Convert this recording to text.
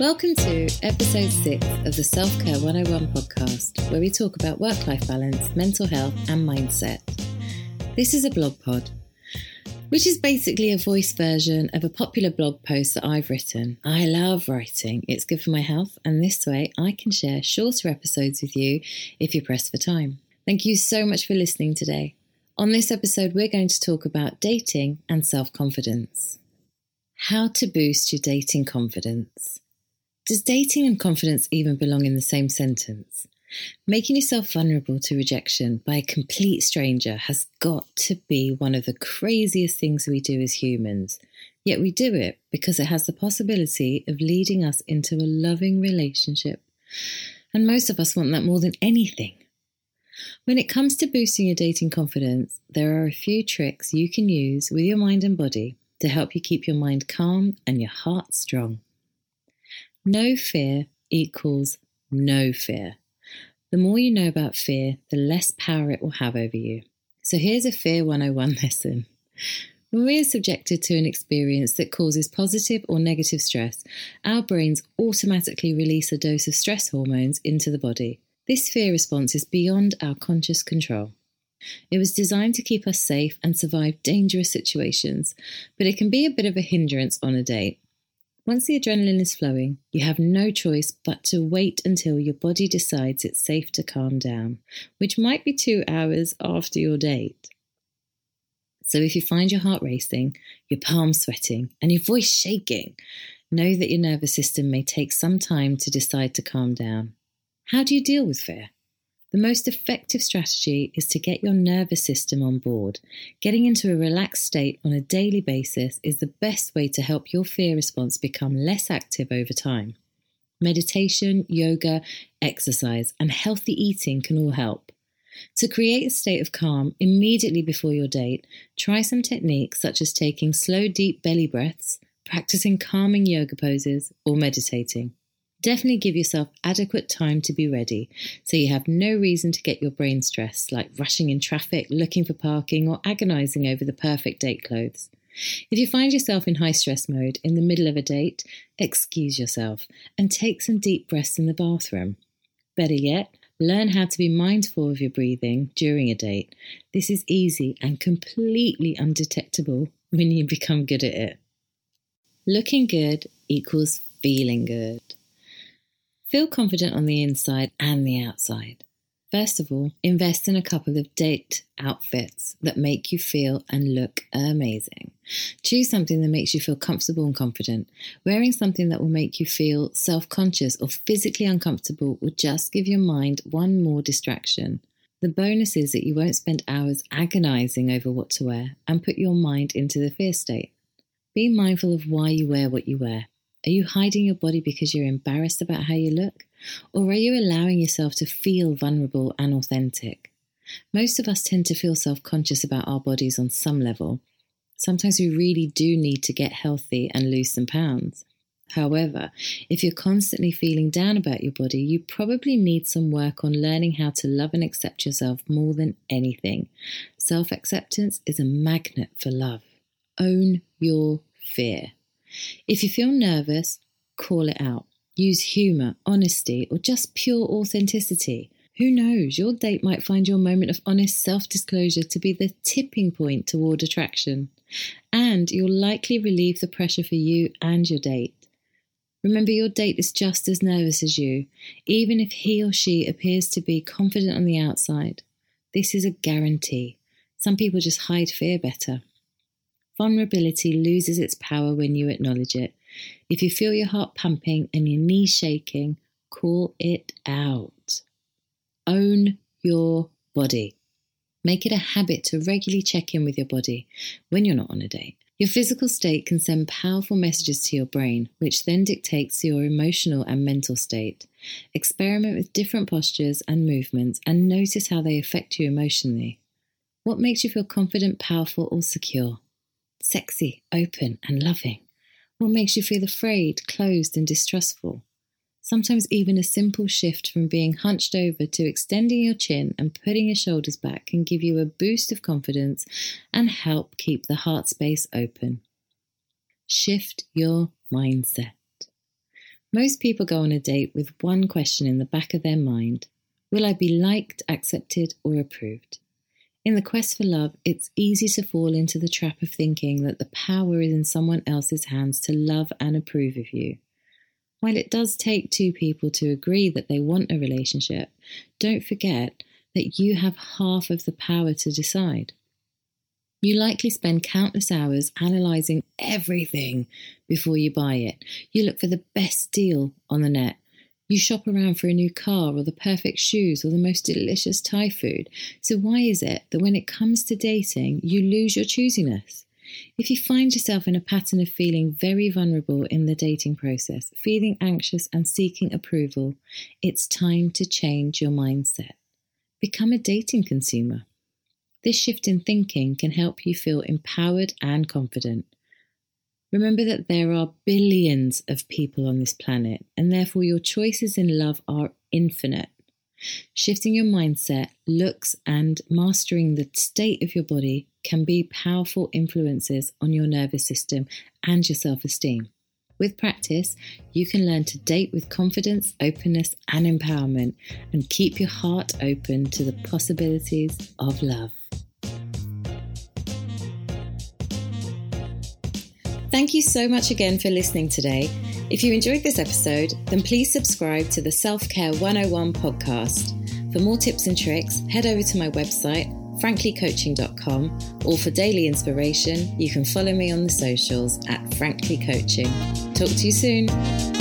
Welcome to episode six of the Self Care 101 podcast, where we talk about work life balance, mental health, and mindset. This is a blog pod, which is basically a voice version of a popular blog post that I've written. I love writing, it's good for my health, and this way I can share shorter episodes with you if you're pressed for time. Thank you so much for listening today. On this episode, we're going to talk about dating and self confidence. How to boost your dating confidence. Does dating and confidence even belong in the same sentence? Making yourself vulnerable to rejection by a complete stranger has got to be one of the craziest things we do as humans. Yet we do it because it has the possibility of leading us into a loving relationship. And most of us want that more than anything. When it comes to boosting your dating confidence, there are a few tricks you can use with your mind and body to help you keep your mind calm and your heart strong. Know fear equals no fear. The more you know about fear, the less power it will have over you. So here's a Fear 101 lesson. When we are subjected to an experience that causes positive or negative stress, our brains automatically release a dose of stress hormones into the body. This fear response is beyond our conscious control. It was designed to keep us safe and survive dangerous situations, but it can be a bit of a hindrance on a date. Once the adrenaline is flowing, you have no choice but to wait until your body decides it's safe to calm down, which might be two hours after your date. So if you find your heart racing, your palms sweating, and your voice shaking, know that your nervous system may take some time to decide to calm down. How do you deal with fear? The most effective strategy is to get your nervous system on board. Getting into a relaxed state on a daily basis is the best way to help your fear response become less active over time. Meditation, yoga, exercise, and healthy eating can all help. To create a state of calm immediately before your date, try some techniques such as taking slow, deep belly breaths, practicing calming yoga poses, or meditating. Definitely give yourself adequate time to be ready so you have no reason to get your brain stressed, like rushing in traffic, looking for parking, or agonizing over the perfect date clothes. If you find yourself in high stress mode in the middle of a date, excuse yourself and take some deep breaths in the bathroom. Better yet, learn how to be mindful of your breathing during a date. This is easy and completely undetectable when you become good at it. Looking good equals feeling good. Feel confident on the inside and the outside. First of all, invest in a couple of date outfits that make you feel and look amazing. Choose something that makes you feel comfortable and confident. Wearing something that will make you feel self conscious or physically uncomfortable will just give your mind one more distraction. The bonus is that you won't spend hours agonizing over what to wear and put your mind into the fear state. Be mindful of why you wear what you wear. Are you hiding your body because you're embarrassed about how you look? Or are you allowing yourself to feel vulnerable and authentic? Most of us tend to feel self conscious about our bodies on some level. Sometimes we really do need to get healthy and lose some pounds. However, if you're constantly feeling down about your body, you probably need some work on learning how to love and accept yourself more than anything. Self acceptance is a magnet for love. Own your fear. If you feel nervous, call it out. Use humour, honesty, or just pure authenticity. Who knows, your date might find your moment of honest self disclosure to be the tipping point toward attraction. And you'll likely relieve the pressure for you and your date. Remember, your date is just as nervous as you, even if he or she appears to be confident on the outside. This is a guarantee. Some people just hide fear better. Vulnerability loses its power when you acknowledge it. If you feel your heart pumping and your knees shaking, call it out. Own your body. Make it a habit to regularly check in with your body when you're not on a date. Your physical state can send powerful messages to your brain, which then dictates your emotional and mental state. Experiment with different postures and movements and notice how they affect you emotionally. What makes you feel confident, powerful, or secure? Sexy, open, and loving? What makes you feel afraid, closed, and distrustful? Sometimes even a simple shift from being hunched over to extending your chin and putting your shoulders back can give you a boost of confidence and help keep the heart space open. Shift your mindset. Most people go on a date with one question in the back of their mind Will I be liked, accepted, or approved? In the quest for love, it's easy to fall into the trap of thinking that the power is in someone else's hands to love and approve of you. While it does take two people to agree that they want a relationship, don't forget that you have half of the power to decide. You likely spend countless hours analysing everything before you buy it. You look for the best deal on the net. You shop around for a new car or the perfect shoes or the most delicious Thai food. So, why is it that when it comes to dating, you lose your choosiness? If you find yourself in a pattern of feeling very vulnerable in the dating process, feeling anxious and seeking approval, it's time to change your mindset. Become a dating consumer. This shift in thinking can help you feel empowered and confident. Remember that there are billions of people on this planet, and therefore your choices in love are infinite. Shifting your mindset, looks, and mastering the state of your body can be powerful influences on your nervous system and your self esteem. With practice, you can learn to date with confidence, openness, and empowerment, and keep your heart open to the possibilities of love. Thank you so much again for listening today. If you enjoyed this episode, then please subscribe to the Self Care 101 podcast. For more tips and tricks, head over to my website, franklycoaching.com, or for daily inspiration, you can follow me on the socials at franklycoaching. Talk to you soon.